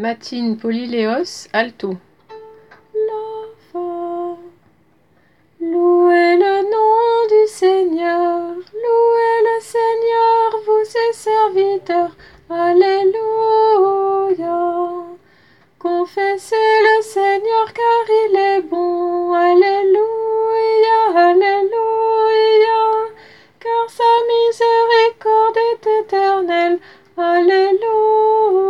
Matine Polyléos, alto. L'enfant, louez le nom du Seigneur, louez le Seigneur, vous ses serviteurs, Alléluia. Confessez le Seigneur car il est bon, Alléluia, Alléluia, car sa miséricorde est éternelle, Alléluia.